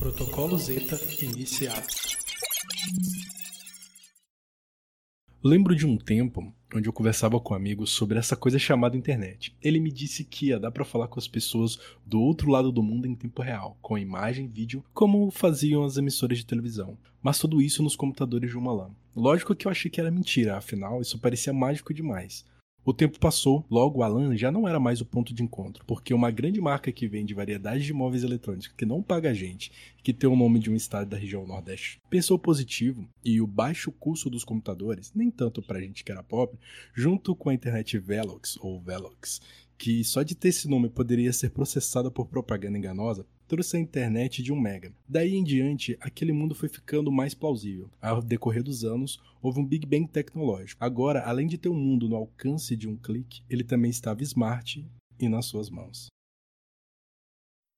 Protocolo Zeta iniciado. Lembro de um tempo onde eu conversava com amigos sobre essa coisa chamada internet. Ele me disse que ia dar para falar com as pessoas do outro lado do mundo em tempo real, com imagem, vídeo, como faziam as emissoras de televisão. Mas tudo isso nos computadores de uma LAN. Lógico que eu achei que era mentira, afinal isso parecia mágico demais. O tempo passou, logo a LAN já não era mais o ponto de encontro, porque uma grande marca que vende variedades de móveis eletrônicos que não paga a gente, que tem o nome de um estado da região Nordeste, pensou positivo e o baixo custo dos computadores, nem tanto pra gente que era pobre, junto com a internet Velox ou Velox, que só de ter esse nome poderia ser processada por propaganda enganosa, trouxe a internet de 1 mega. Daí em diante, aquele mundo foi ficando mais plausível. Ao decorrer dos anos, houve um Big Bang tecnológico. Agora, além de ter um mundo no alcance de um clique, ele também estava smart e nas suas mãos.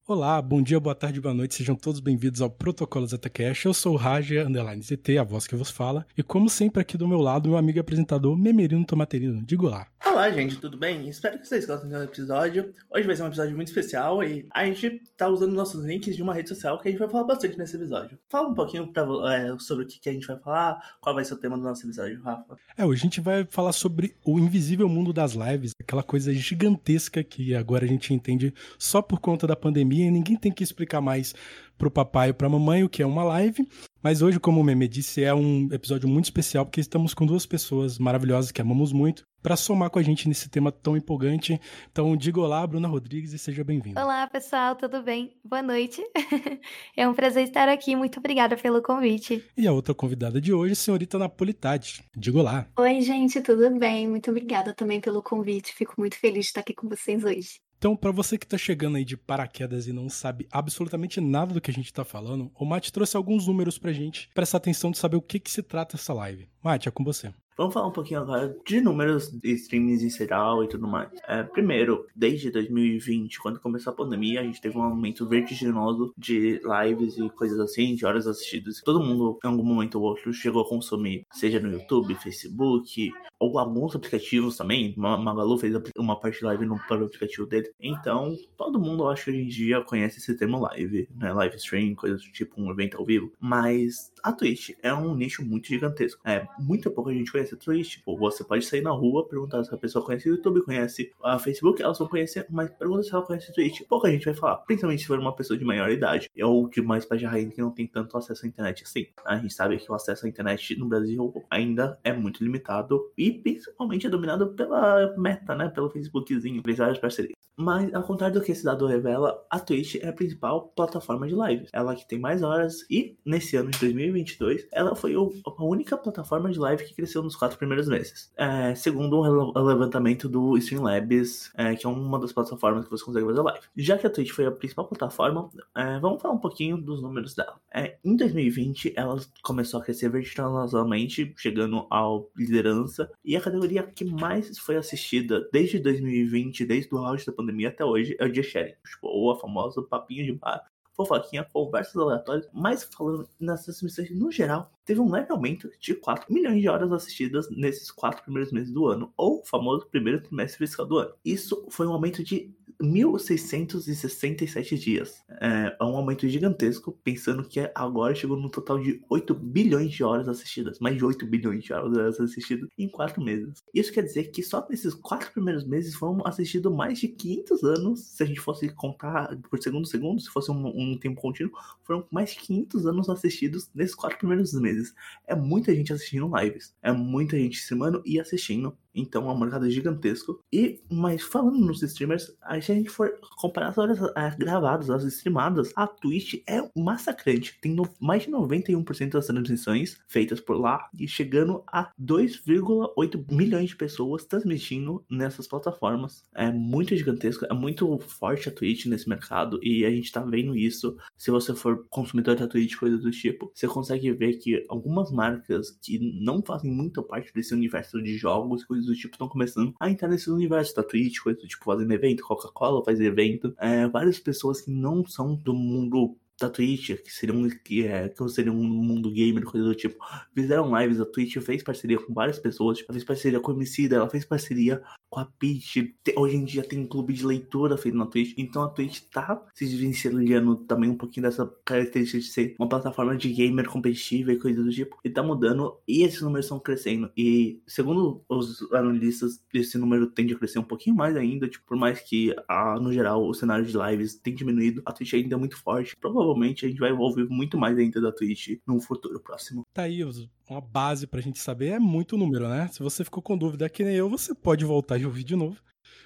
Olá, bom dia, boa tarde, boa noite, sejam todos bem-vindos ao Protocolo ZetaCast. Eu sou o Raja Underline ZT, a voz que vos fala, e como sempre aqui do meu lado, meu amigo apresentador Memerino Tomaterino. Digo lá. Olá, gente, tudo bem? Espero que vocês gostem do episódio. Hoje vai ser um episódio muito especial e a gente tá usando nossos links de uma rede social que a gente vai falar bastante nesse episódio. Fala um pouquinho pra, é, sobre o que, que a gente vai falar, qual vai ser o tema do nosso episódio, Rafa. É, hoje a gente vai falar sobre o invisível mundo das lives, aquela coisa gigantesca que agora a gente entende só por conta da pandemia e ninguém tem que explicar mais pro papai ou pra mamãe o que é uma live. Mas hoje, como o Meme disse, é um episódio muito especial porque estamos com duas pessoas maravilhosas que amamos muito para somar com a gente nesse tema tão empolgante. Então, diga olá, Bruna Rodrigues, e seja bem-vinda. Olá, pessoal, tudo bem? Boa noite. é um prazer estar aqui. Muito obrigada pelo convite. E a outra convidada de hoje, senhorita Napolitade. Diga olá. Oi, gente, tudo bem? Muito obrigada também pelo convite. Fico muito feliz de estar aqui com vocês hoje. Então, para você que está chegando aí de paraquedas e não sabe absolutamente nada do que a gente está falando, o Mate trouxe alguns números pra gente prestar atenção de saber o que, que se trata essa live. Mate, é com você. Vamos falar um pouquinho agora de números de streams em geral e tudo mais. É, primeiro, desde 2020, quando começou a pandemia, a gente teve um aumento vertiginoso de lives e coisas assim, de horas assistidas. Todo mundo, em algum momento ou outro, chegou a consumir, seja no YouTube, Facebook, alguns aplicativos também. Magalu fez uma parte live no próprio aplicativo dele. Então, todo mundo, acho que hoje em dia conhece esse termo live, né? Live stream, coisas do tipo um evento ao vivo. Mas a Twitch é um nicho muito gigantesco. É, muito pouca gente conhece a Twitch. Tipo, você pode sair na rua, perguntar se a pessoa conhece o YouTube, conhece a Facebook, elas vão conhecer, mas pergunta se ela conhece a Twitch. Pouca gente vai falar, principalmente se for uma pessoa de maior idade, ou de mais baixa renda que não tem tanto acesso à internet assim. A gente sabe que o acesso à internet no Brasil ainda é muito limitado e principalmente é dominado pela meta, né? Pelo Facebookzinho, várias parcerias. Mas, ao contrário do que esse dado revela, a Twitch é a principal plataforma de lives. Ela que tem mais horas e, nesse ano de 2022, ela foi a única plataforma de live que cresceu nos quatro primeiros meses. É, segundo um levantamento do Streamlabs, é, que é uma das plataformas que você consegue fazer live. Já que a Twitch foi a principal plataforma, é, vamos falar um pouquinho dos números dela. É, em 2020, ela começou a crescer verticalmente, chegando à liderança, e a categoria que mais foi assistida desde 2020, desde o auge da pandemia até hoje, é o dia sharing, tipo, ou a famosa papinho de bar, fofoquinha, conversas aleatórias, mas falando nas transmissões no geral, teve um leve aumento de 4 milhões de horas assistidas nesses quatro primeiros meses do ano, ou o famoso primeiro trimestre fiscal do ano. Isso foi um aumento de 1.667 dias. É, é um aumento gigantesco, pensando que agora chegou no total de 8 bilhões de horas assistidas. Mais de 8 bilhões de horas assistidas em 4 meses. Isso quer dizer que só nesses 4 primeiros meses foram assistidos mais de 500 anos. Se a gente fosse contar por segundo segundo, se fosse um, um tempo contínuo, foram mais de 500 anos assistidos nesses 4 primeiros meses. É muita gente assistindo lives. É muita gente streamando e assistindo. Então é um mercado gigantesco. E, mas falando nos streamers, a gente for comparar as horas é, gravadas, as streamadas, a Twitch é massacrante. Tem no, mais de 91% das transmissões feitas por lá e chegando a 2,8 milhões de pessoas transmitindo nessas plataformas. É muito gigantesco, é muito forte a Twitch nesse mercado e a gente tá vendo isso. Se você for consumidor da Twitch, coisa do tipo, você consegue ver que algumas marcas que não fazem muita parte desse universo de jogos, coisas do tipo estão começando a entrar nesse universo da Twitch, coisas do tipo fazendo evento, Coca-Cola faz evento, é, várias pessoas que não são do mundo da Twitch, que seriam que, é, que seriam um mundo gamer, coisa do tipo, fizeram lives, a Twitch fez parceria com várias pessoas, tipo, ela fez parceria com a Emicida, ela fez parceria com a Twitch. Hoje em dia tem um clube de leitura feito na Twitch. Então a Twitch tá se desvencilhando também um pouquinho dessa característica de ser uma plataforma de gamer competitiva e coisas do tipo. E tá mudando e esses números estão crescendo. E segundo os analistas, esse número tende a crescer um pouquinho mais ainda. Tipo, por mais que a, no geral o cenário de lives tenha diminuído, a Twitch ainda é muito forte. Provavelmente a gente vai evolver muito mais ainda da Twitch num futuro próximo. Tá aí uma base pra gente saber. É muito número, né? Se você ficou com dúvida que nem eu, você pode voltar e ouvir de novo.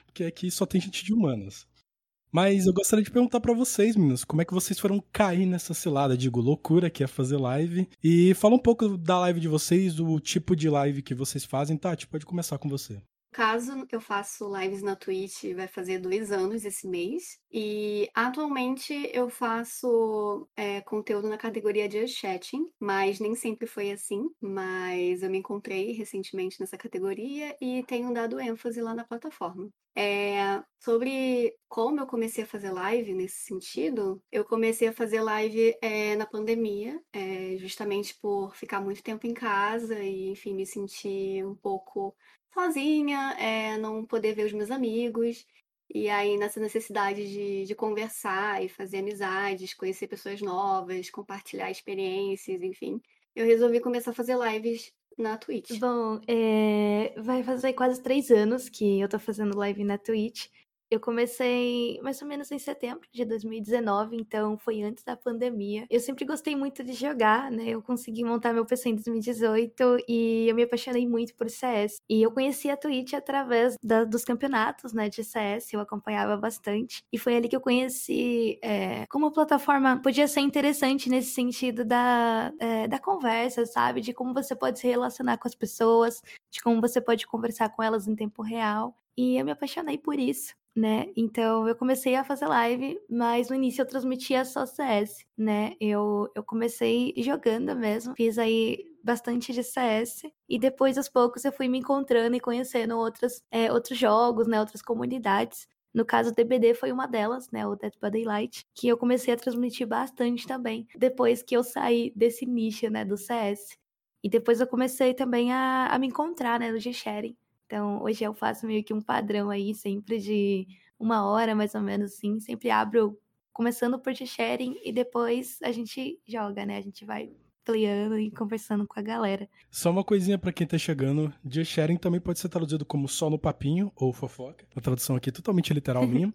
Porque aqui só tem gente de humanas. Mas eu gostaria de perguntar para vocês, meninos, como é que vocês foram cair nessa cilada, digo, loucura que é fazer live. E fala um pouco da live de vocês, do tipo de live que vocês fazem. Tati, pode começar com você caso, eu faço lives na Twitch, vai fazer dois anos esse mês. E atualmente eu faço é, conteúdo na categoria de chatting, mas nem sempre foi assim. Mas eu me encontrei recentemente nessa categoria e tenho dado ênfase lá na plataforma. É, sobre como eu comecei a fazer live nesse sentido, eu comecei a fazer live é, na pandemia, é, justamente por ficar muito tempo em casa e, enfim, me sentir um pouco sozinha, é, não poder ver os meus amigos. E aí, nessa necessidade de, de conversar e fazer amizades, conhecer pessoas novas, compartilhar experiências, enfim, eu resolvi começar a fazer lives na Twitch. Bom, é... vai fazer quase três anos que eu tô fazendo live na Twitch. Eu comecei mais ou menos em setembro de 2019, então foi antes da pandemia. Eu sempre gostei muito de jogar, né? Eu consegui montar meu PC em 2018 e eu me apaixonei muito por CS. E eu conheci a Twitch através da, dos campeonatos, né, de CS, eu acompanhava bastante. E foi ali que eu conheci é, como a plataforma podia ser interessante nesse sentido da, é, da conversa, sabe? De como você pode se relacionar com as pessoas, de como você pode conversar com elas em tempo real. E eu me apaixonei por isso né? Então eu comecei a fazer live, mas no início eu transmitia só CS, né? Eu, eu comecei jogando mesmo, fiz aí bastante de CS e depois aos poucos eu fui me encontrando e conhecendo outras, é, outros jogos, né? Outras comunidades. No caso, o DBD foi uma delas, né? O Dead by Daylight, que eu comecei a transmitir bastante também, depois que eu saí desse nicho, né? Do CS. E depois eu comecei também a, a me encontrar, né? No G-Sharing. Então, hoje eu faço meio que um padrão aí, sempre de uma hora mais ou menos assim. Sempre abro, começando por sharing e depois a gente joga, né? A gente vai playando e conversando com a galera. Só uma coisinha para quem tá chegando, de sharing também pode ser traduzido como só no papinho ou fofoca. A tradução aqui é totalmente literal minha,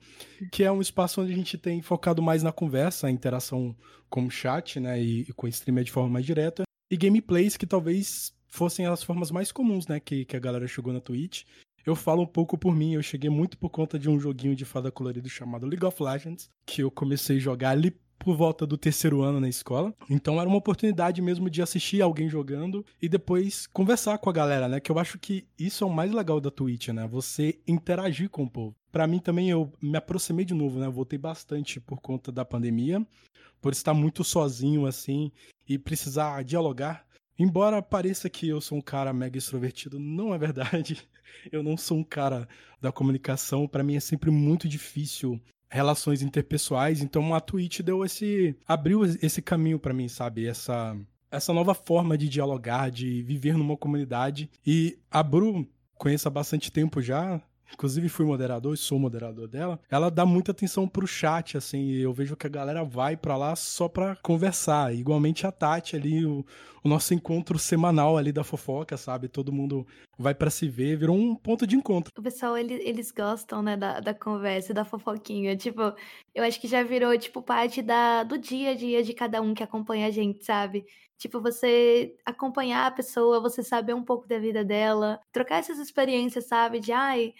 que é um espaço onde a gente tem focado mais na conversa, a interação com o chat, né, e, e com o streamer de forma mais direta, e gameplays que talvez fossem as formas mais comuns, né, que, que a galera chegou na Twitch. Eu falo um pouco por mim, eu cheguei muito por conta de um joguinho de fada colorido chamado League of Legends, que eu comecei a jogar ali por volta do terceiro ano na escola. Então era uma oportunidade mesmo de assistir alguém jogando e depois conversar com a galera, né? Que eu acho que isso é o mais legal da Twitch, né? Você interagir com o povo. Para mim também eu me aproximei de novo, né? Voltei bastante por conta da pandemia, por estar muito sozinho assim e precisar dialogar Embora pareça que eu sou um cara mega extrovertido, não é verdade. Eu não sou um cara da comunicação. Para mim é sempre muito difícil relações interpessoais. Então a Twitch deu esse abriu esse caminho para mim, sabe? Essa essa nova forma de dialogar, de viver numa comunidade. E a Bru conheço há bastante tempo já, inclusive fui moderador e sou moderador dela, ela dá muita atenção pro chat, assim, e eu vejo que a galera vai para lá só pra conversar. Igualmente a Tati ali, o, o nosso encontro semanal ali da fofoca, sabe? Todo mundo vai para se ver, virou um ponto de encontro. O pessoal, ele, eles gostam, né, da, da conversa, da fofoquinha. Tipo, eu acho que já virou, tipo, parte da, do dia a dia de cada um que acompanha a gente, sabe? Tipo, você acompanhar a pessoa, você saber um pouco da vida dela, trocar essas experiências, sabe? De, ai,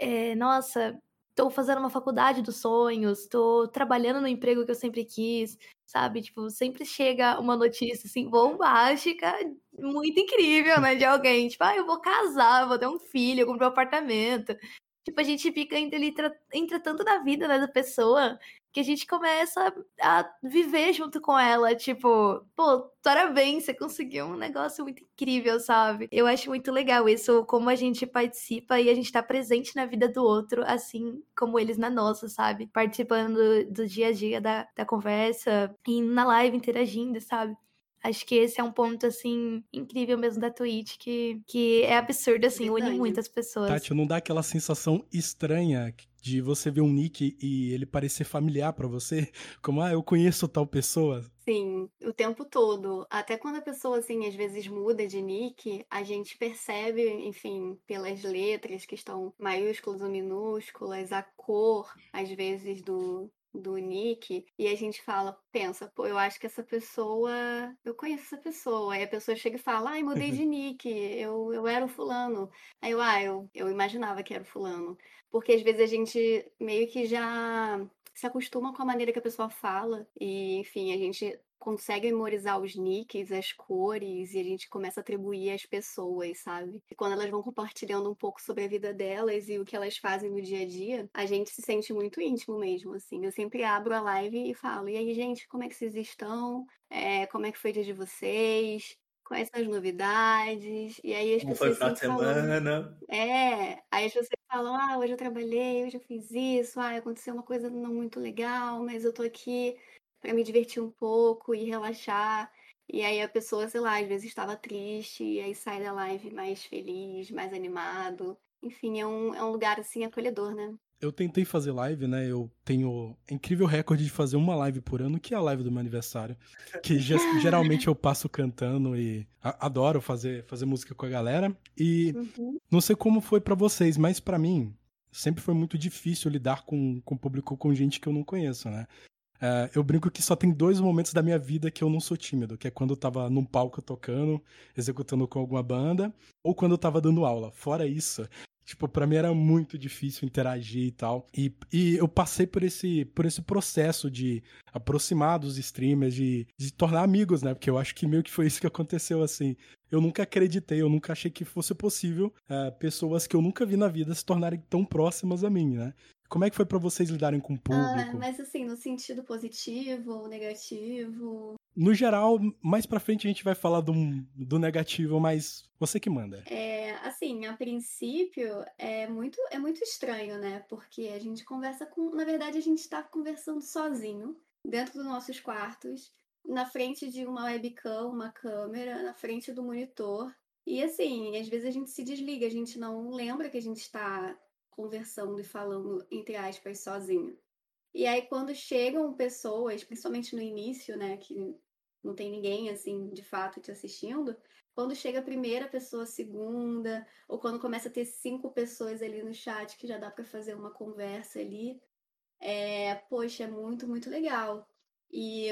é, nossa, tô fazendo uma faculdade dos sonhos, tô trabalhando no emprego que eu sempre quis, sabe? Tipo, sempre chega uma notícia assim, bombástica, muito incrível, né? De alguém, tipo, ah, eu vou casar, vou ter um filho, eu comprei um apartamento. Tipo, a gente fica entretanto na vida né, da pessoa que a gente começa a viver junto com ela. Tipo, pô, parabéns, você conseguiu um negócio muito incrível, sabe? Eu acho muito legal isso, como a gente participa e a gente tá presente na vida do outro, assim como eles na nossa, sabe? Participando do, do dia a dia da, da conversa e na live interagindo, sabe? Acho que esse é um ponto, assim, incrível mesmo da Twitch, que, que é absurdo, assim, Verdade. une muitas pessoas. Tati, não dá aquela sensação estranha de você ver um nick e ele parecer familiar pra você? Como, ah, eu conheço tal pessoa. Sim, o tempo todo. Até quando a pessoa, assim, às vezes muda de nick, a gente percebe, enfim, pelas letras que estão maiúsculas ou minúsculas, a cor, às vezes, do, do nick, e a gente fala, pensa, pô, eu acho que essa pessoa, eu conheço essa pessoa. Aí a pessoa chega e fala, ai, mudei de nick, eu, eu era o fulano. Aí eu, ah, eu, eu imaginava que era o fulano. Porque às vezes a gente meio que já se acostuma com a maneira que a pessoa fala, e enfim, a gente consegue memorizar os nicks, as cores, e a gente começa a atribuir às pessoas, sabe? E quando elas vão compartilhando um pouco sobre a vida delas e o que elas fazem no dia a dia, a gente se sente muito íntimo mesmo, assim. Eu sempre abro a live e falo, e aí, gente, como é que vocês estão? É, como é que foi o dia de vocês? Quais são as novidades? E aí as Como foi pessoas final de sempre falam, semana? é, aí as pessoas falam, ah, hoje eu trabalhei, hoje eu fiz isso, ah, aconteceu uma coisa não muito legal, mas eu tô aqui pra me divertir um pouco e relaxar. E aí a pessoa, sei lá, às vezes estava triste, e aí sai da live mais feliz, mais animado. Enfim, é um, é um lugar assim acolhedor, né? Eu tentei fazer live, né? Eu tenho incrível recorde de fazer uma live por ano, que é a live do meu aniversário. Que ge- geralmente eu passo cantando e adoro fazer, fazer música com a galera. E Uhum. não sei como foi pra vocês, mas pra mim sempre foi muito difícil lidar com, com público com gente que eu não conheço, né? É, eu brinco que só tem dois momentos da minha vida que eu não sou tímido, que é quando eu tava num palco tocando, executando com alguma banda, ou quando eu tava dando aula. Fora isso, tipo, pra mim era muito difícil interagir e tal. E, e eu passei por esse, por esse processo de aproximar dos streamers, de, de tornar amigos, né? Porque eu acho que meio que foi isso que aconteceu, assim. Eu nunca acreditei, eu nunca achei que fosse possível é, pessoas que eu nunca vi na vida se tornarem tão próximas a mim, né? Como é que foi pra vocês lidarem com o Ah, público? mas assim, no sentido positivo ou negativo? No geral, mais pra frente a gente vai falar do, do negativo, mas você que manda. É, assim, a princípio é muito, é muito estranho, né? Porque a gente conversa com. Na verdade, a gente tá conversando sozinho, dentro dos nossos quartos, na frente de uma webcam, uma câmera, na frente do monitor. E assim, às vezes a gente se desliga, a gente não lembra que a gente está conversando e falando, entre aspas, sozinho. E aí, quando chegam pessoas, principalmente no início, né, que não tem ninguém, assim, de fato te assistindo, quando chega a primeira pessoa, a segunda, ou quando começa a ter cinco pessoas ali no chat que já dá para fazer uma conversa ali, é, poxa, é muito, muito legal. E,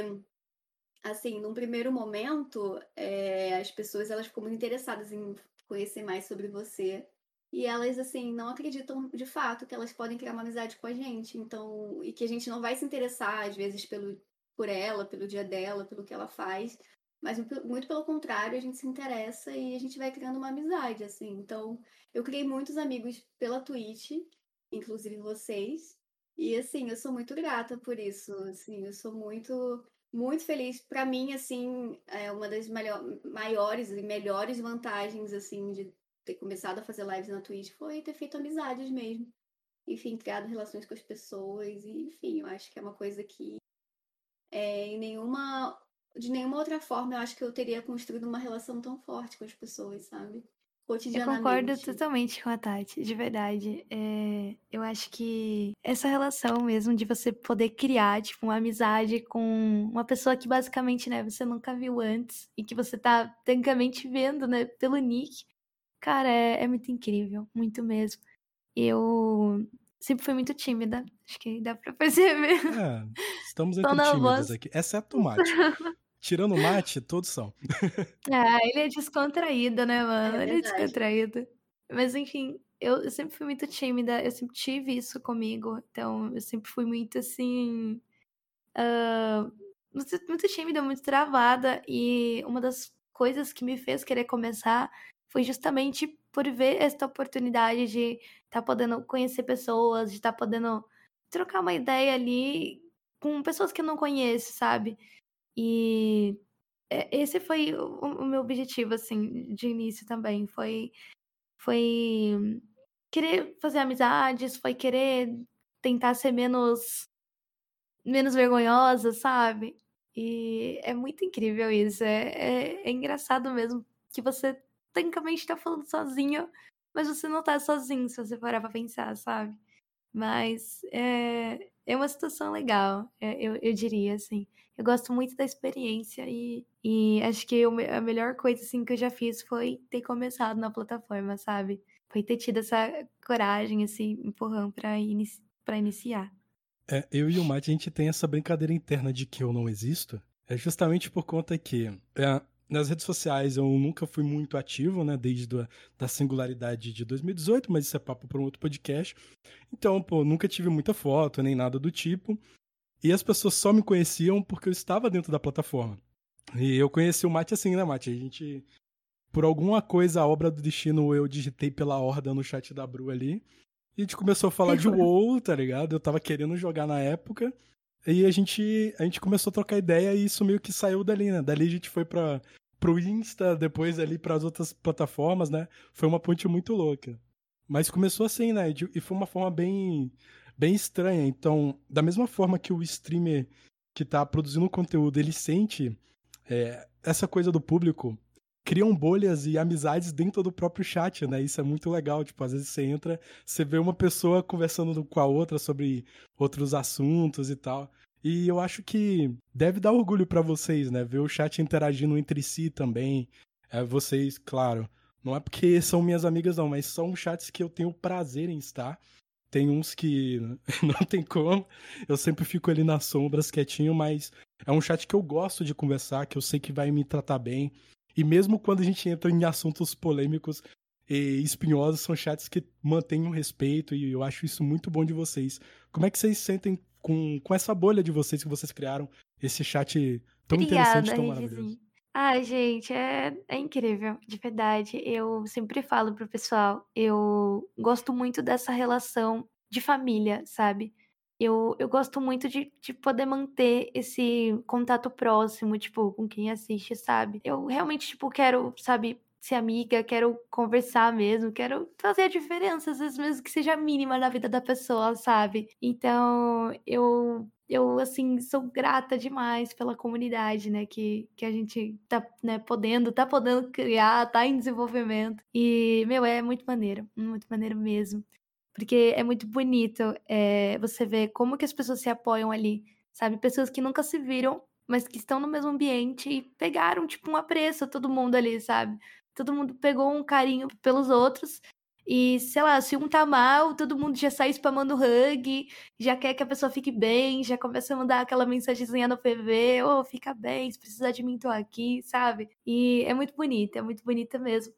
assim, num primeiro momento, é, as pessoas elas ficam muito interessadas em conhecer mais sobre você. E elas, assim, não acreditam de fato que elas podem criar uma amizade com a gente. Então, e que a gente não vai se interessar, às vezes, pelo, por ela, pelo dia dela, pelo que ela faz. Mas muito pelo contrário, a gente se interessa e a gente vai criando uma amizade, assim. Então, eu criei muitos amigos pela Twitch, inclusive vocês. E assim, eu sou muito grata por isso. Assim, eu sou muito, muito feliz. Para mim, assim, é uma das maiores e melhores vantagens, assim, de ter começado a fazer lives na Twitch foi ter feito amizades mesmo. Enfim, criado relações com as pessoas. E, enfim, eu acho que é uma coisa que é, em nenhuma. De nenhuma outra forma eu acho que eu teria construído uma relação tão forte com as pessoas, sabe? Eu Cotidianamente. concordo totalmente com a Tati, de verdade. É, eu acho que essa relação mesmo de você poder criar, tipo, uma amizade com uma pessoa que basicamente, né, você nunca viu antes e que você tá tecnicamente vendo, né, pelo nick. Cara, é, é muito incrível, muito mesmo. Eu sempre fui muito tímida, acho que dá pra perceber. É, estamos entre tímidas voz. aqui, exceto o mate. Tirando o mate, todos são. Ah, ele é descontraído, né, mano? É ele é descontraído. Mas enfim, eu, eu sempre fui muito tímida, eu sempre tive isso comigo. Então, eu sempre fui muito assim. muito, muito tímida, muito travada. E uma das coisas que me fez querer começar foi justamente por ver esta oportunidade de estar podendo conhecer pessoas, de estar podendo trocar uma ideia ali com pessoas que eu não conheço, sabe? E é, esse foi o, o meu objetivo, assim, de início também. Foi, foi querer fazer amizades, foi querer tentar ser menos, menos vergonhosa, sabe? E é muito incrível isso. É, é, é engraçado mesmo que você tecnicamente tá falando sozinho, mas você não tá sozinho se você parar pra pensar, sabe? Mas é, é uma situação legal, é, eu, eu diria, assim. Eu gosto muito da experiência e, e acho que eu, a melhor coisa, assim, que eu já fiz foi ter começado na plataforma, sabe? Foi ter tido essa coragem, esse empurrão pra, inici pra iniciar. É, eu e o Mate, a gente tem essa brincadeira interna de que eu não existo. É justamente por conta que é, nas redes sociais eu nunca fui muito ativo, né? Desde a da singularidade de 2018, mas isso é papo para um outro podcast. Então, pô, nunca tive muita foto, nem nada do tipo. E as pessoas só me conheciam porque eu estava dentro da plataforma. E eu conheci o Mate assim, né, Mate? A gente, por alguma coisa, a obra do destino, eu digitei pela horda no chat da Bru ali. E a gente começou a falar de WoW, tá ligado? Eu tava querendo jogar na época. E a gente, a gente começou a trocar ideia e isso meio que saiu dali, né? Dali a gente foi pra, pro Insta, depois ali para as outras plataformas, né? Foi uma ponte muito louca. Mas começou assim, né? E foi uma forma bem, bem estranha. Então, da mesma forma que o streamer que tá produzindo conteúdo, ele sente é, essa coisa do público, criam bolhas e amizades dentro do próprio chat, né? Isso é muito legal. Tipo, às vezes você entra, você vê uma pessoa conversando com a outra sobre outros assuntos e tal. E eu acho que deve dar orgulho para vocês, né? Ver o chat interagindo entre si também. É, vocês, claro, não é porque são minhas amigas, não, mas são chats que eu tenho prazer em estar. Tem uns que não tem como. Eu sempre fico ali nas sombras, quietinho, mas é um chat que eu gosto de conversar, que eu sei que vai me tratar bem. E mesmo quando a gente entra em assuntos polêmicos e espinhosos, são chats que mantêm o respeito e eu acho isso muito bom de vocês. Como é que vocês sentem com, com essa bolha de vocês que vocês criaram, esse chat tão Obrigada, interessante, tão maravilhoso. Ai, gente, é, é incrível, de verdade. Eu sempre falo pro pessoal, eu gosto muito dessa relação de família, sabe? Eu, eu gosto muito de, de poder manter esse contato próximo, tipo, com quem assiste, sabe? Eu realmente, tipo, quero, sabe, ser amiga, quero conversar mesmo, quero fazer a diferença, às vezes mesmo que seja mínima na vida da pessoa, sabe? Então, eu eu assim sou grata demais pela comunidade, né, que, que a gente tá, né, podendo, tá podendo criar, tá em desenvolvimento. E meu, é muito maneiro, muito maneiro mesmo. Porque é muito bonito é, você ver como que as pessoas se apoiam ali, sabe? Pessoas que nunca se viram, mas que estão no mesmo ambiente e pegaram, tipo, um apreço a todo mundo ali, sabe? Todo mundo pegou um carinho pelos outros. E, sei lá, se um tá mal, todo mundo já sai spamando hug, já quer que a pessoa fique bem, já começa a mandar aquela mensagenzinha no PV, ô, oh, fica bem, se precisar de mim, tô aqui, sabe? E é muito bonita, é muito bonita mesmo.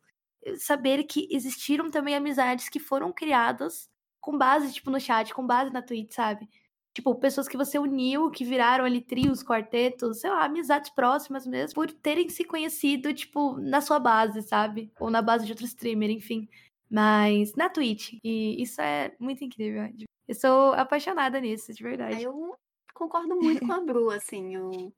Saber que existiram também amizades que foram criadas com base, tipo, no chat, com base na Twitch, sabe? Tipo, pessoas que você uniu, que viraram ali trios, quartetos, sei lá, amizades próximas mesmo, por terem se conhecido, tipo, na sua base, sabe? Ou na base de outro streamer, enfim. Mas na Twitch. E isso é muito incrível. Eu sou apaixonada nisso, de verdade. Eu concordo muito com a Bru, assim. Eu,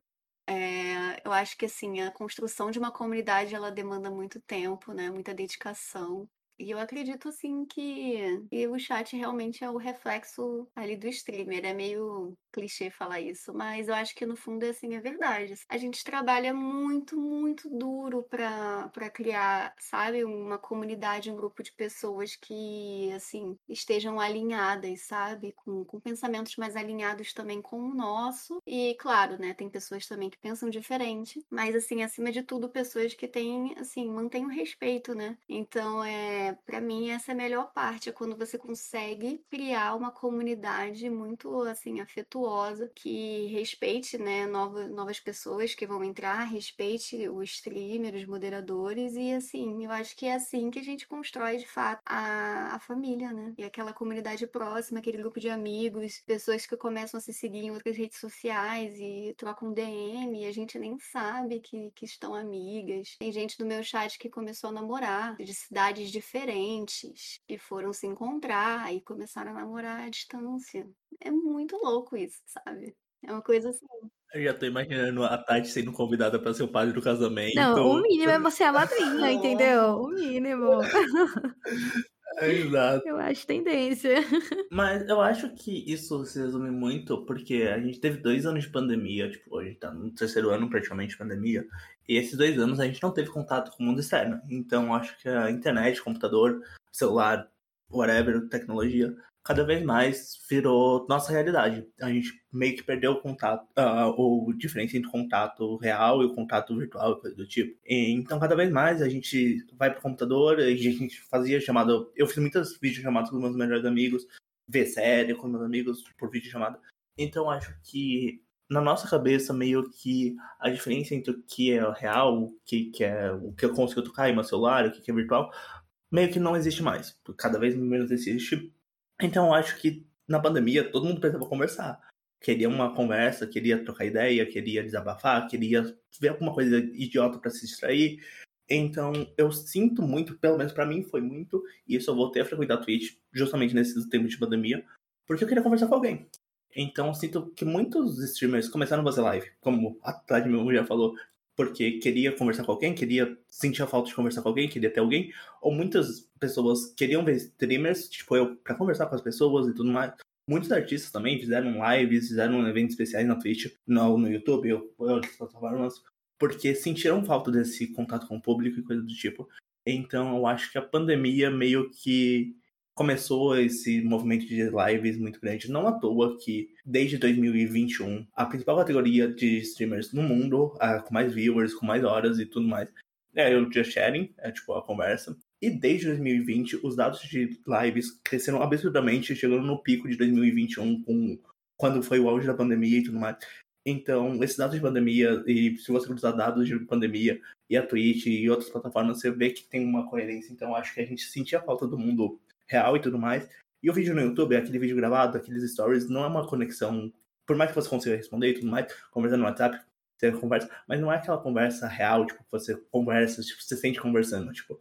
é, eu acho que, assim, a construção de uma comunidade, ela demanda muito tempo, né? Muita dedicação. E eu acredito, assim, que, que o chat realmente é o reflexo ali do streamer. É meio clichê falar isso, mas eu acho que no fundo, assim, é verdade. A gente trabalha muito, muito duro para criar, sabe, uma comunidade, um grupo de pessoas que, assim, estejam alinhadas, sabe, com, com pensamentos mais alinhados também com o nosso. E, claro, né, tem pessoas também que pensam diferente, mas, assim, acima de tudo, pessoas que têm, assim, mantêm o respeito, né? Então, é para mim essa é a melhor parte, é quando você consegue criar uma comunidade muito assim afetuosa, que respeite, né, novas, novas pessoas que vão entrar, respeite o streamer, os moderadores e assim, eu acho que é assim que a gente constrói de fato a, a família, né? E aquela comunidade próxima, aquele grupo de amigos, pessoas que começam a se seguir em outras redes sociais e trocam DM e a gente nem sabe que, que estão amigas. Tem gente do meu chat que começou a namorar de cidades diferentes diferentes e foram se encontrar e começaram a namorar à distância. É muito louco isso, sabe? É uma coisa assim. Eu já tô imaginando a Tati sendo convidada para ser o padre do casamento. Não, o mínimo é você a madrinha, entendeu? O mínimo. É, exato. Eu acho tendência. Mas eu acho que isso se resume muito porque a gente teve dois anos de pandemia, tipo, a gente tá no terceiro ano praticamente de pandemia, e esses dois anos a gente não teve contato com o mundo externo. Então acho que a internet, computador, celular, whatever, tecnologia, cada vez mais virou nossa realidade. A gente meio que perdeu o contato, uh, o diferença entre o contato real e o contato virtual, coisa do tipo. E, então, cada vez mais a gente vai pro computador, a gente fazia chamada. Eu fiz muitas videochamadas com meus melhores amigos, ver série com meus amigos por videochamada. Então, acho que na nossa cabeça, meio que a diferença entre o que é real, o que, que é o que eu consigo tocar em meu celular, o que, que é virtual, meio que não existe mais. Cada vez menos existe então eu acho que na pandemia todo mundo precisava conversar. Queria uma conversa, queria trocar ideia, queria desabafar, queria ver alguma coisa idiota para se distrair. Então eu sinto muito, pelo menos para mim foi muito, e isso eu voltei a frequentar Twitch justamente nesses tempos de pandemia, porque eu queria conversar com alguém. Então sinto que muitos streamers começaram a fazer live, como a mesmo já falou, porque queria conversar com alguém, queria sentir a falta de conversar com alguém, queria ter alguém, ou muitas pessoas queriam ver streamers, tipo eu, para conversar com as pessoas e tudo mais. Muitos artistas também fizeram lives, fizeram eventos especiais na Twitch, no, no YouTube ou outras plataformas, porque sentiram falta desse contato com o público e coisa do tipo. Então eu acho que a pandemia meio que começou esse movimento de lives muito grande. Não à toa que, desde 2021, a principal categoria de streamers no mundo, uh, com mais viewers, com mais horas e tudo mais, é o just sharing, é tipo a conversa. E desde 2020, os dados de lives cresceram absurdamente, chegando no pico de 2021, com, quando foi o auge da pandemia e tudo mais. Então, esses dados de pandemia, e se você cruzar dados de pandemia e a Twitch e outras plataformas, você vê que tem uma coerência. Então, acho que a gente sentia falta do mundo real e tudo mais. E o vídeo no YouTube, aquele vídeo gravado, aqueles stories, não é uma conexão. Por mais que você consiga responder e tudo mais, conversando no WhatsApp, você conversa, mas não é aquela conversa real, tipo, você conversa, tipo, você sente conversando. Tipo,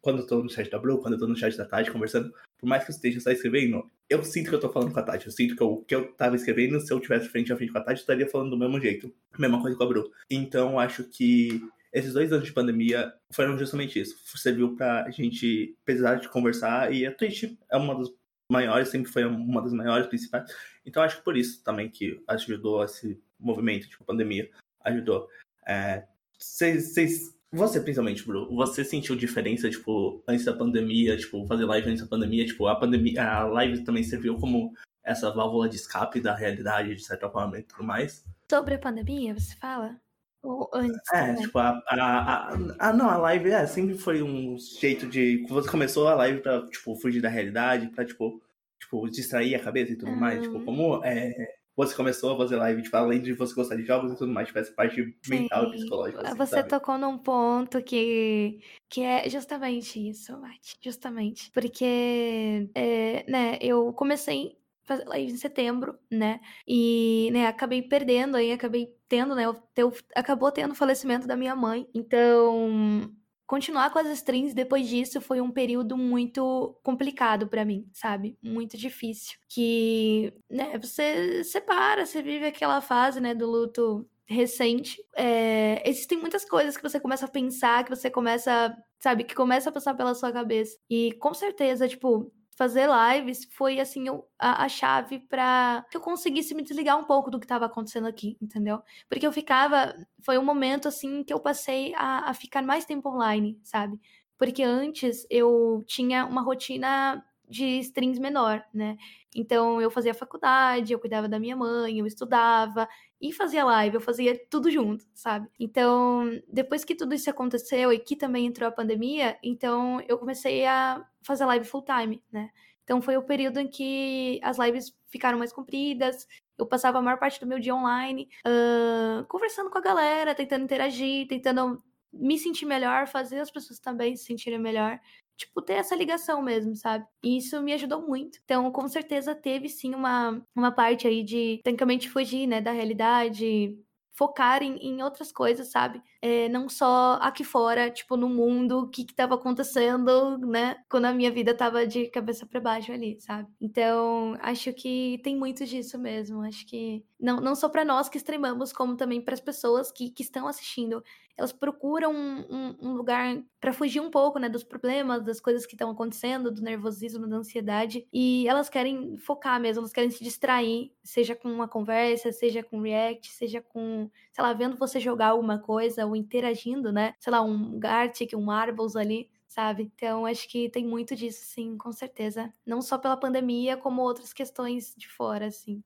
quando eu tô no chat da Blue, quando eu tô no chat da Tati conversando, por mais que eu esteja só escrevendo, eu sinto que eu tô falando com a Tati. Eu sinto que o que eu tava escrevendo, se eu tivesse frente a frente com a Tati, eu estaria falando do mesmo jeito. Mesma coisa com a Bru. Então, acho que esses dois anos de pandemia foram justamente isso. Serviu pra gente precisar de conversar e a Twitch é uma das maiores, sempre foi uma das maiores, principais. Então acho que por isso também que ajudou esse movimento, tipo, a pandemia ajudou. É, cês, você principalmente, Bru, você sentiu diferença, tipo, antes da pandemia, tipo, fazer live antes da pandemia, tipo, a pandemia, a live também serviu como essa válvula de escape da realidade, de certa forma, e tudo mais? Sobre a pandemia, você fala? Ou antes? É, também. tipo, a, a, a, a, Não, a live é, sempre foi um jeito de. Você começou a live pra, tipo, fugir da realidade, pra, tipo, tipo distrair a cabeça e tudo uhum. mais. Tipo, como é, você começou a fazer live, tipo, além de você gostar de jogos e tudo mais, tipo, essa parte Sim. mental e psicológica. Assim, você sabe? tocou num ponto que, que é justamente isso, Mate. Justamente. Porque, é, né, eu comecei fazer live em setembro, né? E, né, acabei perdendo aí, acabei tendo, né? Eu, acabou tendo o falecimento da minha mãe. Então, continuar com as streams depois disso foi um período muito complicado para mim, sabe? Muito difícil. Que, né, você separa, você vive aquela fase, né, do luto recente. É, existem muitas coisas que você começa a pensar, que você começa, sabe, que começa a passar pela sua cabeça. E com certeza, tipo, fazer lives foi assim a, a chave para que eu conseguisse me desligar um pouco do que estava acontecendo aqui, entendeu? Porque eu ficava, foi um momento assim que eu passei a, a ficar mais tempo online, sabe? Porque antes eu tinha uma rotina de strings menor, né? Então eu fazia faculdade, eu cuidava da minha mãe, eu estudava e fazia live, eu fazia tudo junto, sabe? Então, depois que tudo isso aconteceu e que também entrou a pandemia, então eu comecei a fazer live full time, né? Então foi o período em que as lives ficaram mais compridas, eu passava a maior parte do meu dia online, uh, conversando com a galera, tentando interagir, tentando me sentir melhor, fazer as pessoas também se sentirem melhor tipo, ter essa ligação mesmo, sabe? E isso me ajudou muito. Então, com certeza teve sim uma, uma parte aí de, tecnicamente, fugir, né, da realidade, focar em, em outras coisas, sabe? É, não só aqui fora, tipo, no mundo, o que que tava acontecendo, né? Quando a minha vida tava de cabeça para baixo ali, sabe? Então, acho que tem muito disso mesmo. Acho que não, não só para nós que streamamos, como também para as pessoas que, que estão assistindo elas procuram um, um, lugar para fugir um pouco, né, dos problemas, das coisas que estão acontecendo, do nervosismo, da ansiedade, e elas querem focar mesmo, elas querem se distrair, seja com uma conversa, seja com react, seja com, sei lá, vendo você jogar alguma coisa ou interagindo, né? Sei lá, um Gartic, um Marbles ali, sabe? Então, acho que tem muito disso, sim, com certeza. Não só pela pandemia, como outras questões de fora, assim,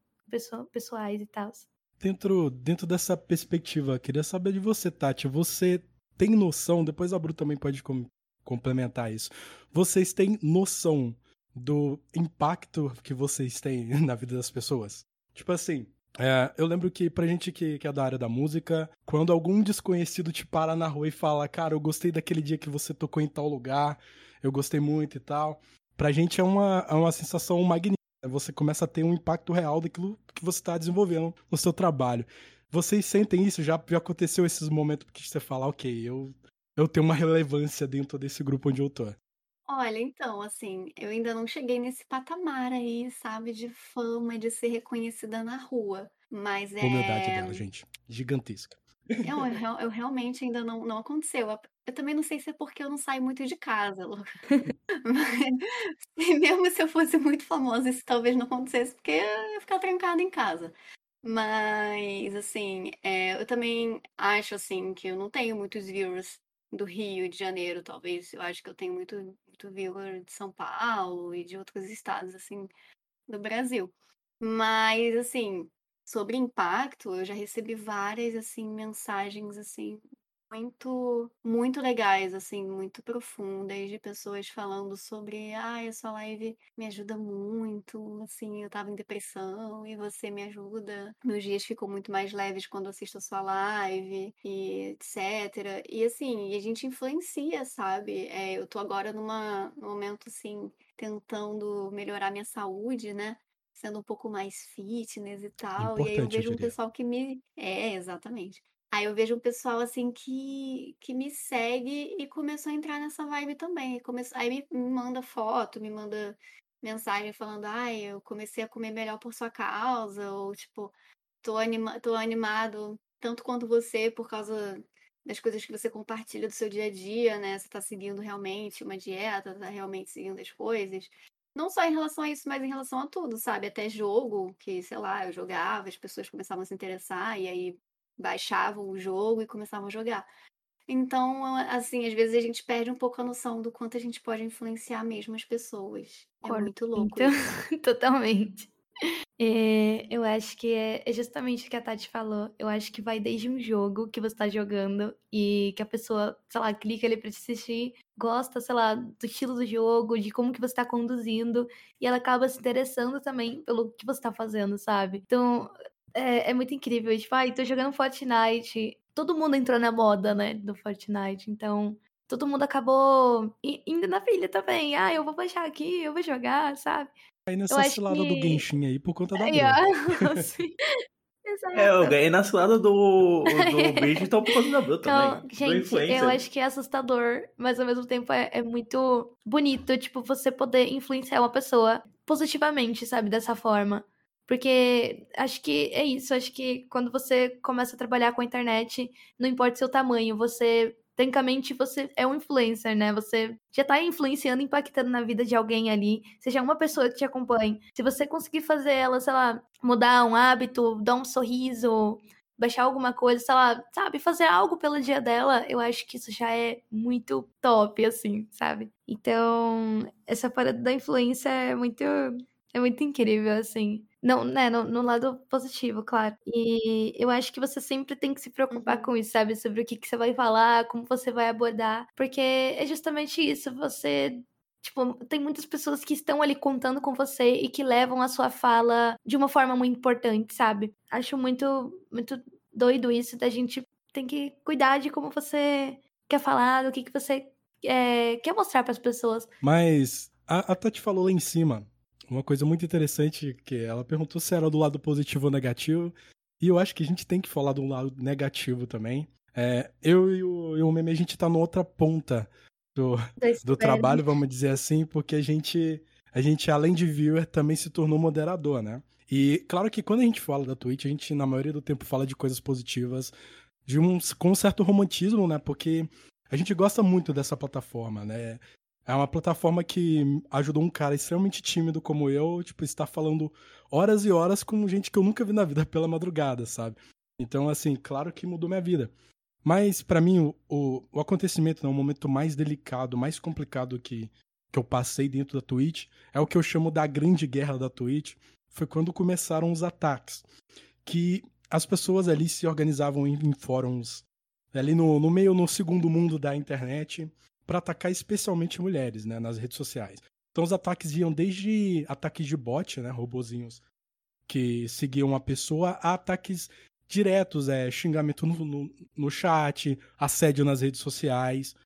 pessoais e tal. Dentro, dentro dessa perspectiva, queria saber de você, Tati. Você tem noção, depois a Bru também pode com, complementar isso. Vocês têm noção do impacto que vocês têm na vida das pessoas? Tipo assim, é, eu lembro que pra gente que, que, é da área da música, quando algum desconhecido te para na rua e fala, cara, eu gostei daquele dia que você tocou em tal lugar, eu gostei muito e tal, pra gente é uma, é uma sensação magnífica. Você começa a ter um impacto real daquilo que você está desenvolvendo no seu trabalho. Vocês sentem isso? Já, já aconteceu esses momentos que você fala, ok, eu, eu tenho uma relevância dentro desse grupo onde eu tô? Olha, então, assim, eu ainda não cheguei nesse patamar aí, sabe, de fama, de ser reconhecida na rua. Mas é. Humildade dela, gente. Gigantesca. Não, eu, eu realmente ainda não, não aconteceu. Eu também não sei se é porque eu não saio muito de casa, Lu. Mas mesmo se eu fosse muito famosa, isso talvez não acontecesse, porque eu ia ficar trancada em casa. Mas, assim, é, eu também acho, assim, que eu não tenho muitos viewers do Rio de Janeiro, talvez. Eu acho que eu tenho muito, muito viewer de São Paulo e de outros estados, assim, do Brasil. Mas, assim, sobre impacto, eu já recebi várias, assim, mensagens, assim, muito, muito legais, assim, muito profundas, de pessoas falando sobre, ah, essa live me ajuda muito, assim, eu tava em depressão e você me ajuda. Meus dias ficam muito mais leves quando assisto a sua live e etc. E assim, a gente influencia, sabe? É, eu tô agora numa, num momento, assim, tentando melhorar minha saúde, né? Sendo um pouco mais fitness e tal. Importante, e aí eu vejo um pessoal que me. É, exatamente. Aí eu vejo um pessoal assim que, que me segue e começou a entrar nessa vibe também. Começou, aí me, me manda foto, me manda mensagem falando, ai, eu comecei a comer melhor por sua causa, ou tipo, tô, anima tô animado tanto quanto você por causa das coisas que você compartilha do seu dia a dia, né? Você tá seguindo realmente uma dieta, tá realmente seguindo as coisas. Não só em relação a isso, mas em relação a tudo, sabe? Até jogo, que, sei lá, eu jogava, as pessoas começavam a se interessar, e aí baixavam o jogo e começavam a jogar. Então, assim, às vezes a gente perde um pouco a noção do quanto a gente pode influenciar mesmo as pessoas. É muito louco. Então, totalmente. É, eu acho que é, é, justamente o que a Tati falou. Eu acho que vai desde um jogo que você tá jogando e que a pessoa, sei lá, clica ali pra te assistir, gosta, sei lá, do estilo do jogo, de como que você tá conduzindo, e ela acaba se interessando também pelo que você tá fazendo, sabe? Então, é, é muito incrível. Tipo, ai, tô jogando Fortnite. Todo mundo entrou na moda, né, do Fortnite. Então, todo mundo acabou indo na filha também. Ah, eu vou baixar aqui, eu vou jogar, sabe? Aí nessa cilada que... do Genshin aí por conta da é, É, eu ganhei na cilada do, do Digital por causa da Blue também. Então, gente, eu acho que é assustador, mas ao mesmo tempo é, é muito bonito, tipo, você poder influenciar uma pessoa positivamente, sabe, dessa forma. Porque acho que é isso, acho que quando você começa a trabalhar com a internet, não importa o seu tamanho, você, tecnicamente, você é um influencer, né? Você já tá influenciando, impactando na vida de alguém ali, seja uma pessoa que te acompanhe. Se você conseguir fazer ela, sei lá, mudar um hábito, dar um sorriso, baixar alguma coisa, sei lá, sabe, fazer algo pelo dia dela, eu acho que isso já é muito top, assim, sabe? Então, essa parada da influência é muito, é muito incrível, assim. Não, né, no, no, lado positivo, claro. E eu acho que você sempre tem que se preocupar uhum. com isso, sabe? Sobre o que, que você vai falar, como você vai abordar. Porque é justamente isso. Você Tipo, tem muitas pessoas que estão ali contando com você e que levam a sua fala de uma forma muito importante, sabe? Acho muito, muito doido isso da gente tem que cuidar de como você quer falar, do que, que você é, quer mostrar para as pessoas. Mas a, a Tati falou lá em cima uma coisa muito interessante que ela perguntou se era do lado positivo ou negativo. E eu acho que a gente tem que falar do lado negativo também. É, eu e o, e o Meme, a gente tá na outra ponta do, do trabalho, vamos dizer assim, porque a gente, a gente, além de viewer, também se tornou moderador, né? E claro que quando a gente fala da Twitch, a gente, na maioria do tempo, fala de coisas positivas, de um, com um certo romantismo, né? Porque a gente gosta muito dessa plataforma, né? É uma plataforma que ajudou um cara extremamente tímido como eu, tipo, estar falando horas e horas com gente que eu nunca vi na vida pela madrugada, sabe? Então, assim, claro que mudou minha vida. Mas, para mim, o, o, o, acontecimento, né, o momento mais delicado, mais complicado que, que eu passei dentro da Twitch, é o que eu chamo da grande guerra da Twitch, foi quando começaram os ataques. Que as pessoas ali se organizavam em, em fóruns, ali no, no meio, no segundo mundo da internet, para atacar especialmente mulheres, né, nas redes sociais. Então os ataques iam desde ataques de bot, né, robozinhos que seguiam uma pessoa, a ataques diretos, é xingamento no, no, no chat, assédio nas redes sociais.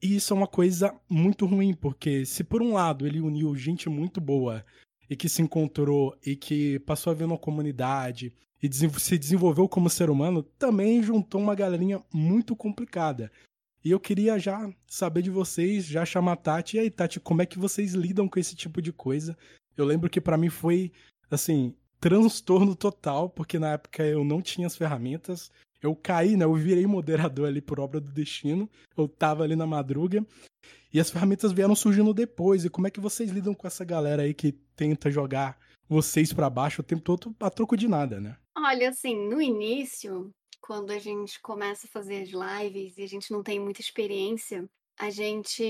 E isso é uma coisa muito ruim, porque se por um lado ele uniu gente muito boa e que se encontrou e que passou a ver uma comunidade e se desenvolveu como ser humano, também juntou uma galerinha muito complicada. E eu queria já saber de vocês, já chamar a Tati. E aí, Tati, como é que vocês lidam com esse tipo de coisa? Eu lembro que para mim foi, assim, transtorno total, porque na época eu não tinha as ferramentas. Eu caí, né? Eu virei moderador ali por obra do destino. Eu tava ali na madruga. E as ferramentas vieram surgindo depois. E como é que vocês lidam com essa galera aí que tenta jogar vocês para baixo o tempo todo a troco de nada, né? Olha, assim, no início, quando a gente começa a fazer as lives e a gente não tem muita experiência, a gente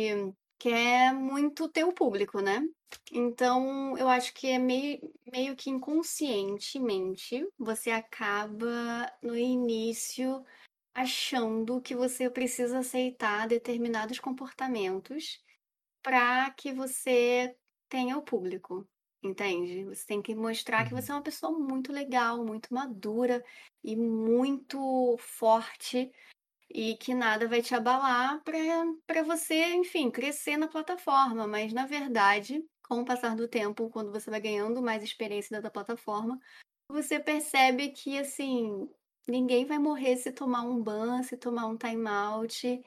quer muito ter o público, né? Então, eu acho que é meio, meio que inconscientemente você acaba no início achando que você precisa aceitar determinados comportamentos para que você tenha o público. Entende? Você tem que mostrar que você é uma pessoa muito legal, muito madura e muito forte e que nada vai te abalar para você, enfim, crescer na plataforma. Mas na verdade, com o passar do tempo, quando você vai ganhando mais experiência da plataforma, você percebe que assim, ninguém vai morrer se tomar um ban, se tomar um timeout.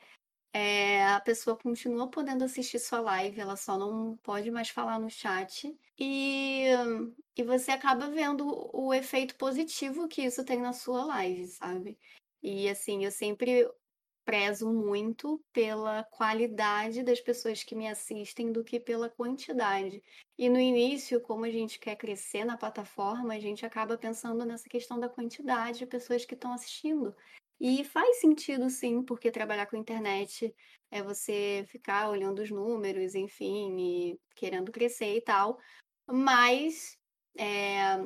É, a pessoa continua podendo assistir sua live, ela só não pode mais falar no chat. E, e você acaba vendo o efeito positivo que isso tem na sua live, sabe? E assim, eu sempre prezo muito pela qualidade das pessoas que me assistem do que pela quantidade. E no início, como a gente quer crescer na plataforma, a gente acaba pensando nessa questão da quantidade de pessoas que estão assistindo. E faz sentido sim, porque trabalhar com internet é você ficar olhando os números, enfim, e querendo crescer e tal. Mas, é,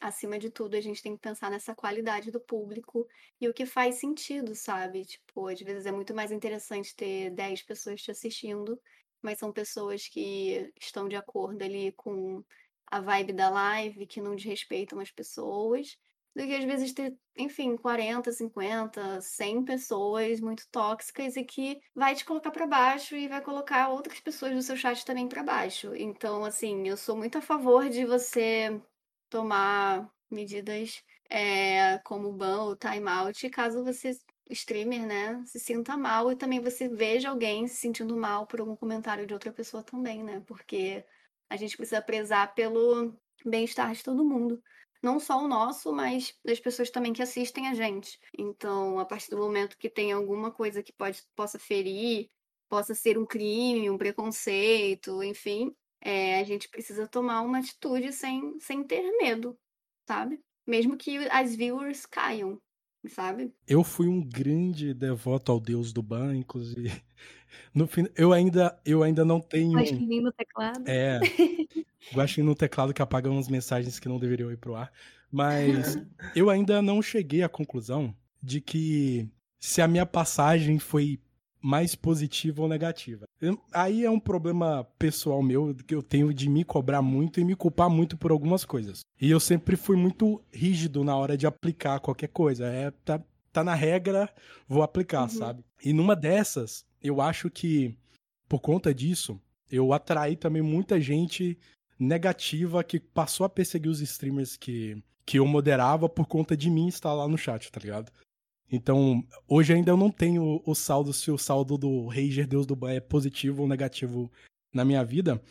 acima de tudo, a gente tem que pensar nessa qualidade do público e o que faz sentido, sabe? Tipo, às vezes é muito mais interessante ter 10 pessoas te assistindo, mas são pessoas que estão de acordo ali com a vibe da live, que não desrespeitam as pessoas do que às vezes ter, enfim, 40, 50, 100 pessoas muito tóxicas e que vai te colocar para baixo e vai colocar outras pessoas do seu chat também para baixo. Então, assim, eu sou muito a favor de você tomar medidas é, como ban ou timeout caso você streamer, né, se sinta mal e também você veja alguém se sentindo mal por algum comentário de outra pessoa também, né? Porque a gente precisa prezar pelo bem-estar de todo mundo não só o nosso, mas das pessoas também que assistem a gente. Então, a partir do momento que tem alguma coisa que pode, possa ferir, possa ser um crime, um preconceito, enfim, é, a gente precisa tomar uma atitude sem, sem ter medo, sabe? Mesmo que as viewers caiam, sabe? Eu fui um grande devoto ao deus do ban, inclusive. No fim, eu ainda, eu ainda não tenho. Guaxinim no teclado. É. Guaxinim no teclado que apaga umas mensagens que não deveriam ir pro ar. Mas eu ainda não cheguei à conclusão de que se a minha passagem foi mais positiva ou negativa. Aí é um problema pessoal meu que eu tenho de me cobrar muito e me culpar muito por algumas coisas. E eu sempre fui muito rígido na hora de aplicar qualquer coisa. É, tá, tá na regra, vou aplicar, uhum. sabe? E numa dessas, eu acho que por conta disso, eu atraí também muita gente negativa que passou a perseguir os streamers que, que eu moderava por conta de mim estar lá no chat, tá ligado? Então, hoje ainda eu não tenho o saldo se o saldo do Rager Deus do Ban é positivo ou negativo na minha vida,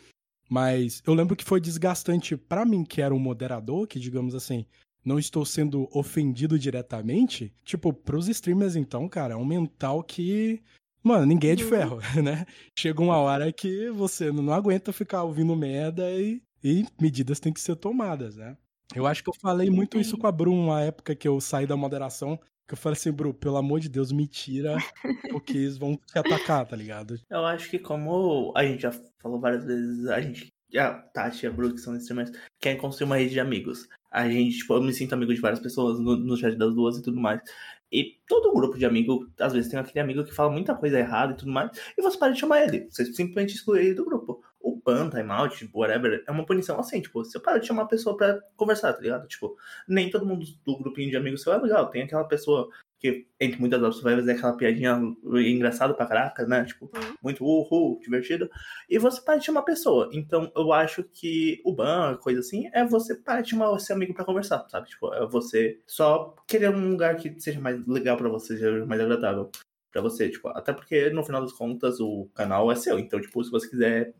mas eu lembro que foi desgastante para mim, que era um moderador, que digamos assim, não estou sendo ofendido diretamente, tipo, pros streamers, então, cara, é um mental que. Mano, ninguém é de uhum. ferro, né? Chega uma hora que você não aguenta ficar ouvindo merda e, e medidas têm que ser tomadas, né? Eu acho que eu falei muito isso com a Brum na época que eu saí da moderação. Que eu falei assim, Bru, pelo amor de Deus, me tira, porque eles vão te atacar, tá ligado? Eu acho que como a gente já falou várias vezes, a gente, a Tati e a Bru, que são streamers, querem construir uma rede de amigos. A gente, tipo, eu me sinto amigo de várias pessoas no, no chat das duas e tudo mais. E todo grupo de amigo, às vezes tem aquele amigo que fala muita coisa errada e tudo mais, e você para de chamar ele. Você simplesmente exclui ele do grupo o ban, timeout, whatever, é uma punição assim, tipo, você para de chamar a pessoa pra conversar, tá ligado? Tipo, nem todo mundo do grupinho de amigos seu é legal. Tem aquela pessoa que, entre muitas outras, vai fazer aquela piadinha engraçada pra caraca, né? Tipo, uhum. muito uhul, divertido. E você para de chamar a pessoa. Então, eu acho que o ban, coisa assim, é você para de seu amigo pra conversar, sabe? Tipo, é você só querer um lugar que seja mais legal pra você, seja mais agradável pra você, tipo, até porque no final das contas o canal é seu, então, tipo, se você quiser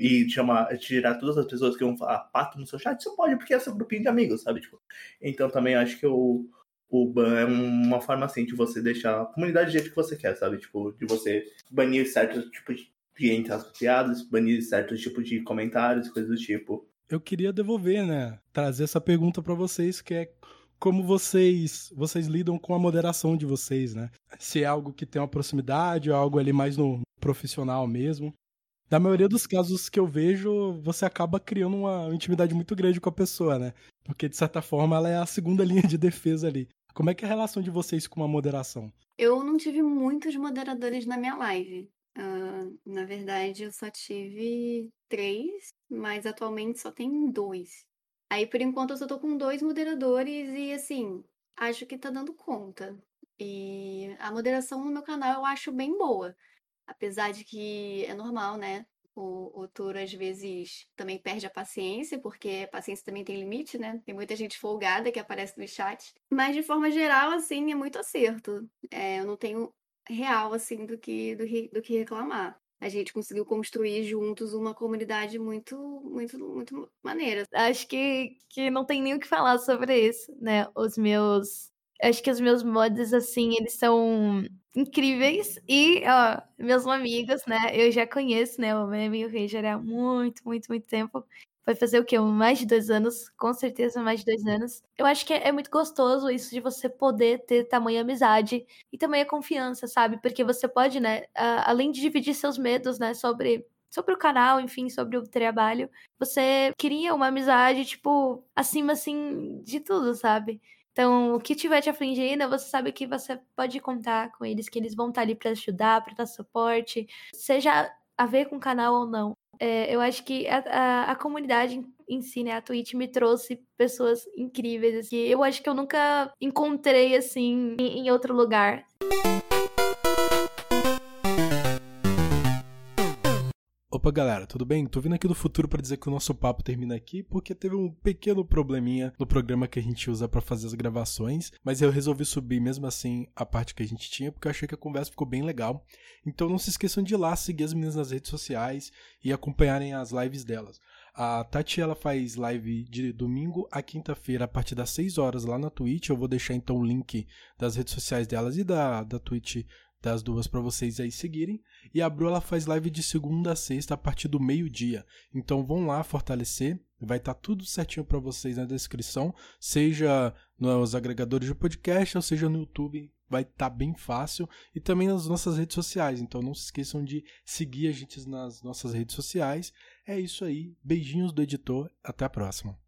e chamar, tirar todas as pessoas que vão falar pato no seu chat, você pode, porque é seu grupinho de amigos, sabe? Tipo, então também acho que o, o ban é uma forma assim de você deixar a comunidade do jeito que você quer, sabe? Tipo, de você banir certos tipos de entre as piadas, banir certos tipos de comentários, coisas do tipo. Eu queria devolver, né? Trazer essa pergunta para vocês, que é como vocês vocês lidam com a moderação de vocês, né? Se é algo que tem uma proximidade, ou algo ali mais no profissional mesmo. Na maioria dos casos que eu vejo, você acaba criando uma intimidade muito grande com a pessoa, né? Porque, de certa forma, ela é a segunda linha de defesa ali. Como é que é a relação de vocês com a moderação? Eu não tive muitos moderadores na minha live. Uh, na verdade, eu só tive três, mas atualmente só tem dois. Aí, por enquanto, eu só tô com dois moderadores e, assim, acho que tá dando conta. E a moderação no meu canal eu acho bem boa. Apesar de que é normal, né? O, o touro às vezes também perde a paciência, porque a paciência também tem limite, né? Tem muita gente folgada que aparece no chat. Mas de forma geral, assim, é muito acerto. É, eu não tenho real, assim, do que, do, do que reclamar a gente conseguiu construir juntos uma comunidade muito, muito, muito maneira. Acho que, que não tem nem o que falar sobre isso, né? Os meus acho que os meus mods, assim, eles são incríveis. E, ó, meus amigos, né? Eu já conheço, né? O meme e o Ranger há muito, muito, muito tempo. Vai fazer o quê? Mais de dois anos, com certeza mais de dois anos. Eu acho que é, é muito gostoso isso de você poder ter tamanha amizade e tamanha confiança, sabe? Porque você pode, né, além de dividir seus medos, né, sobre sobre o canal, enfim, sobre o trabalho, você cria uma amizade, tipo, acima, assim, de tudo, sabe? Então, o que tiver te afligindo, você sabe que você pode contar com eles, que eles vão estar ali para ajudar, para dar suporte, seja a ver com o canal ou não. É, eu acho que a, a, a, comunidade em si, né, a Twitch me trouxe pessoas incríveis, assim, eu acho que eu nunca encontrei, assim, em, em outro lugar. Opa, galera, tudo bem? Tô vindo aqui do futuro para dizer que o nosso papo termina aqui porque teve um pequeno probleminha no programa que a gente usa para fazer as gravações, mas eu resolvi subir mesmo assim a parte que a gente tinha porque eu achei que a conversa ficou bem legal. Então não se esqueçam de ir lá seguir as meninas nas redes sociais e acompanharem as lives delas. A Tati ela faz live de domingo a quinta-feira a partir das 6 horas lá na Twitch. Eu vou deixar então o link das redes sociais delas e da, da Twitch das duas para vocês aí seguirem. E a Bru ela faz live de segunda a sexta a partir do meio-dia. Então vão lá fortalecer. Vai estar tá tudo certinho para vocês na descrição, seja nos agregadores de podcast ou seja no YouTube. Vai estar tá bem fácil e também nas nossas redes sociais. Então não se esqueçam de seguir a gente nas nossas redes sociais. É isso aí. Beijinhos do editor. Até a próxima.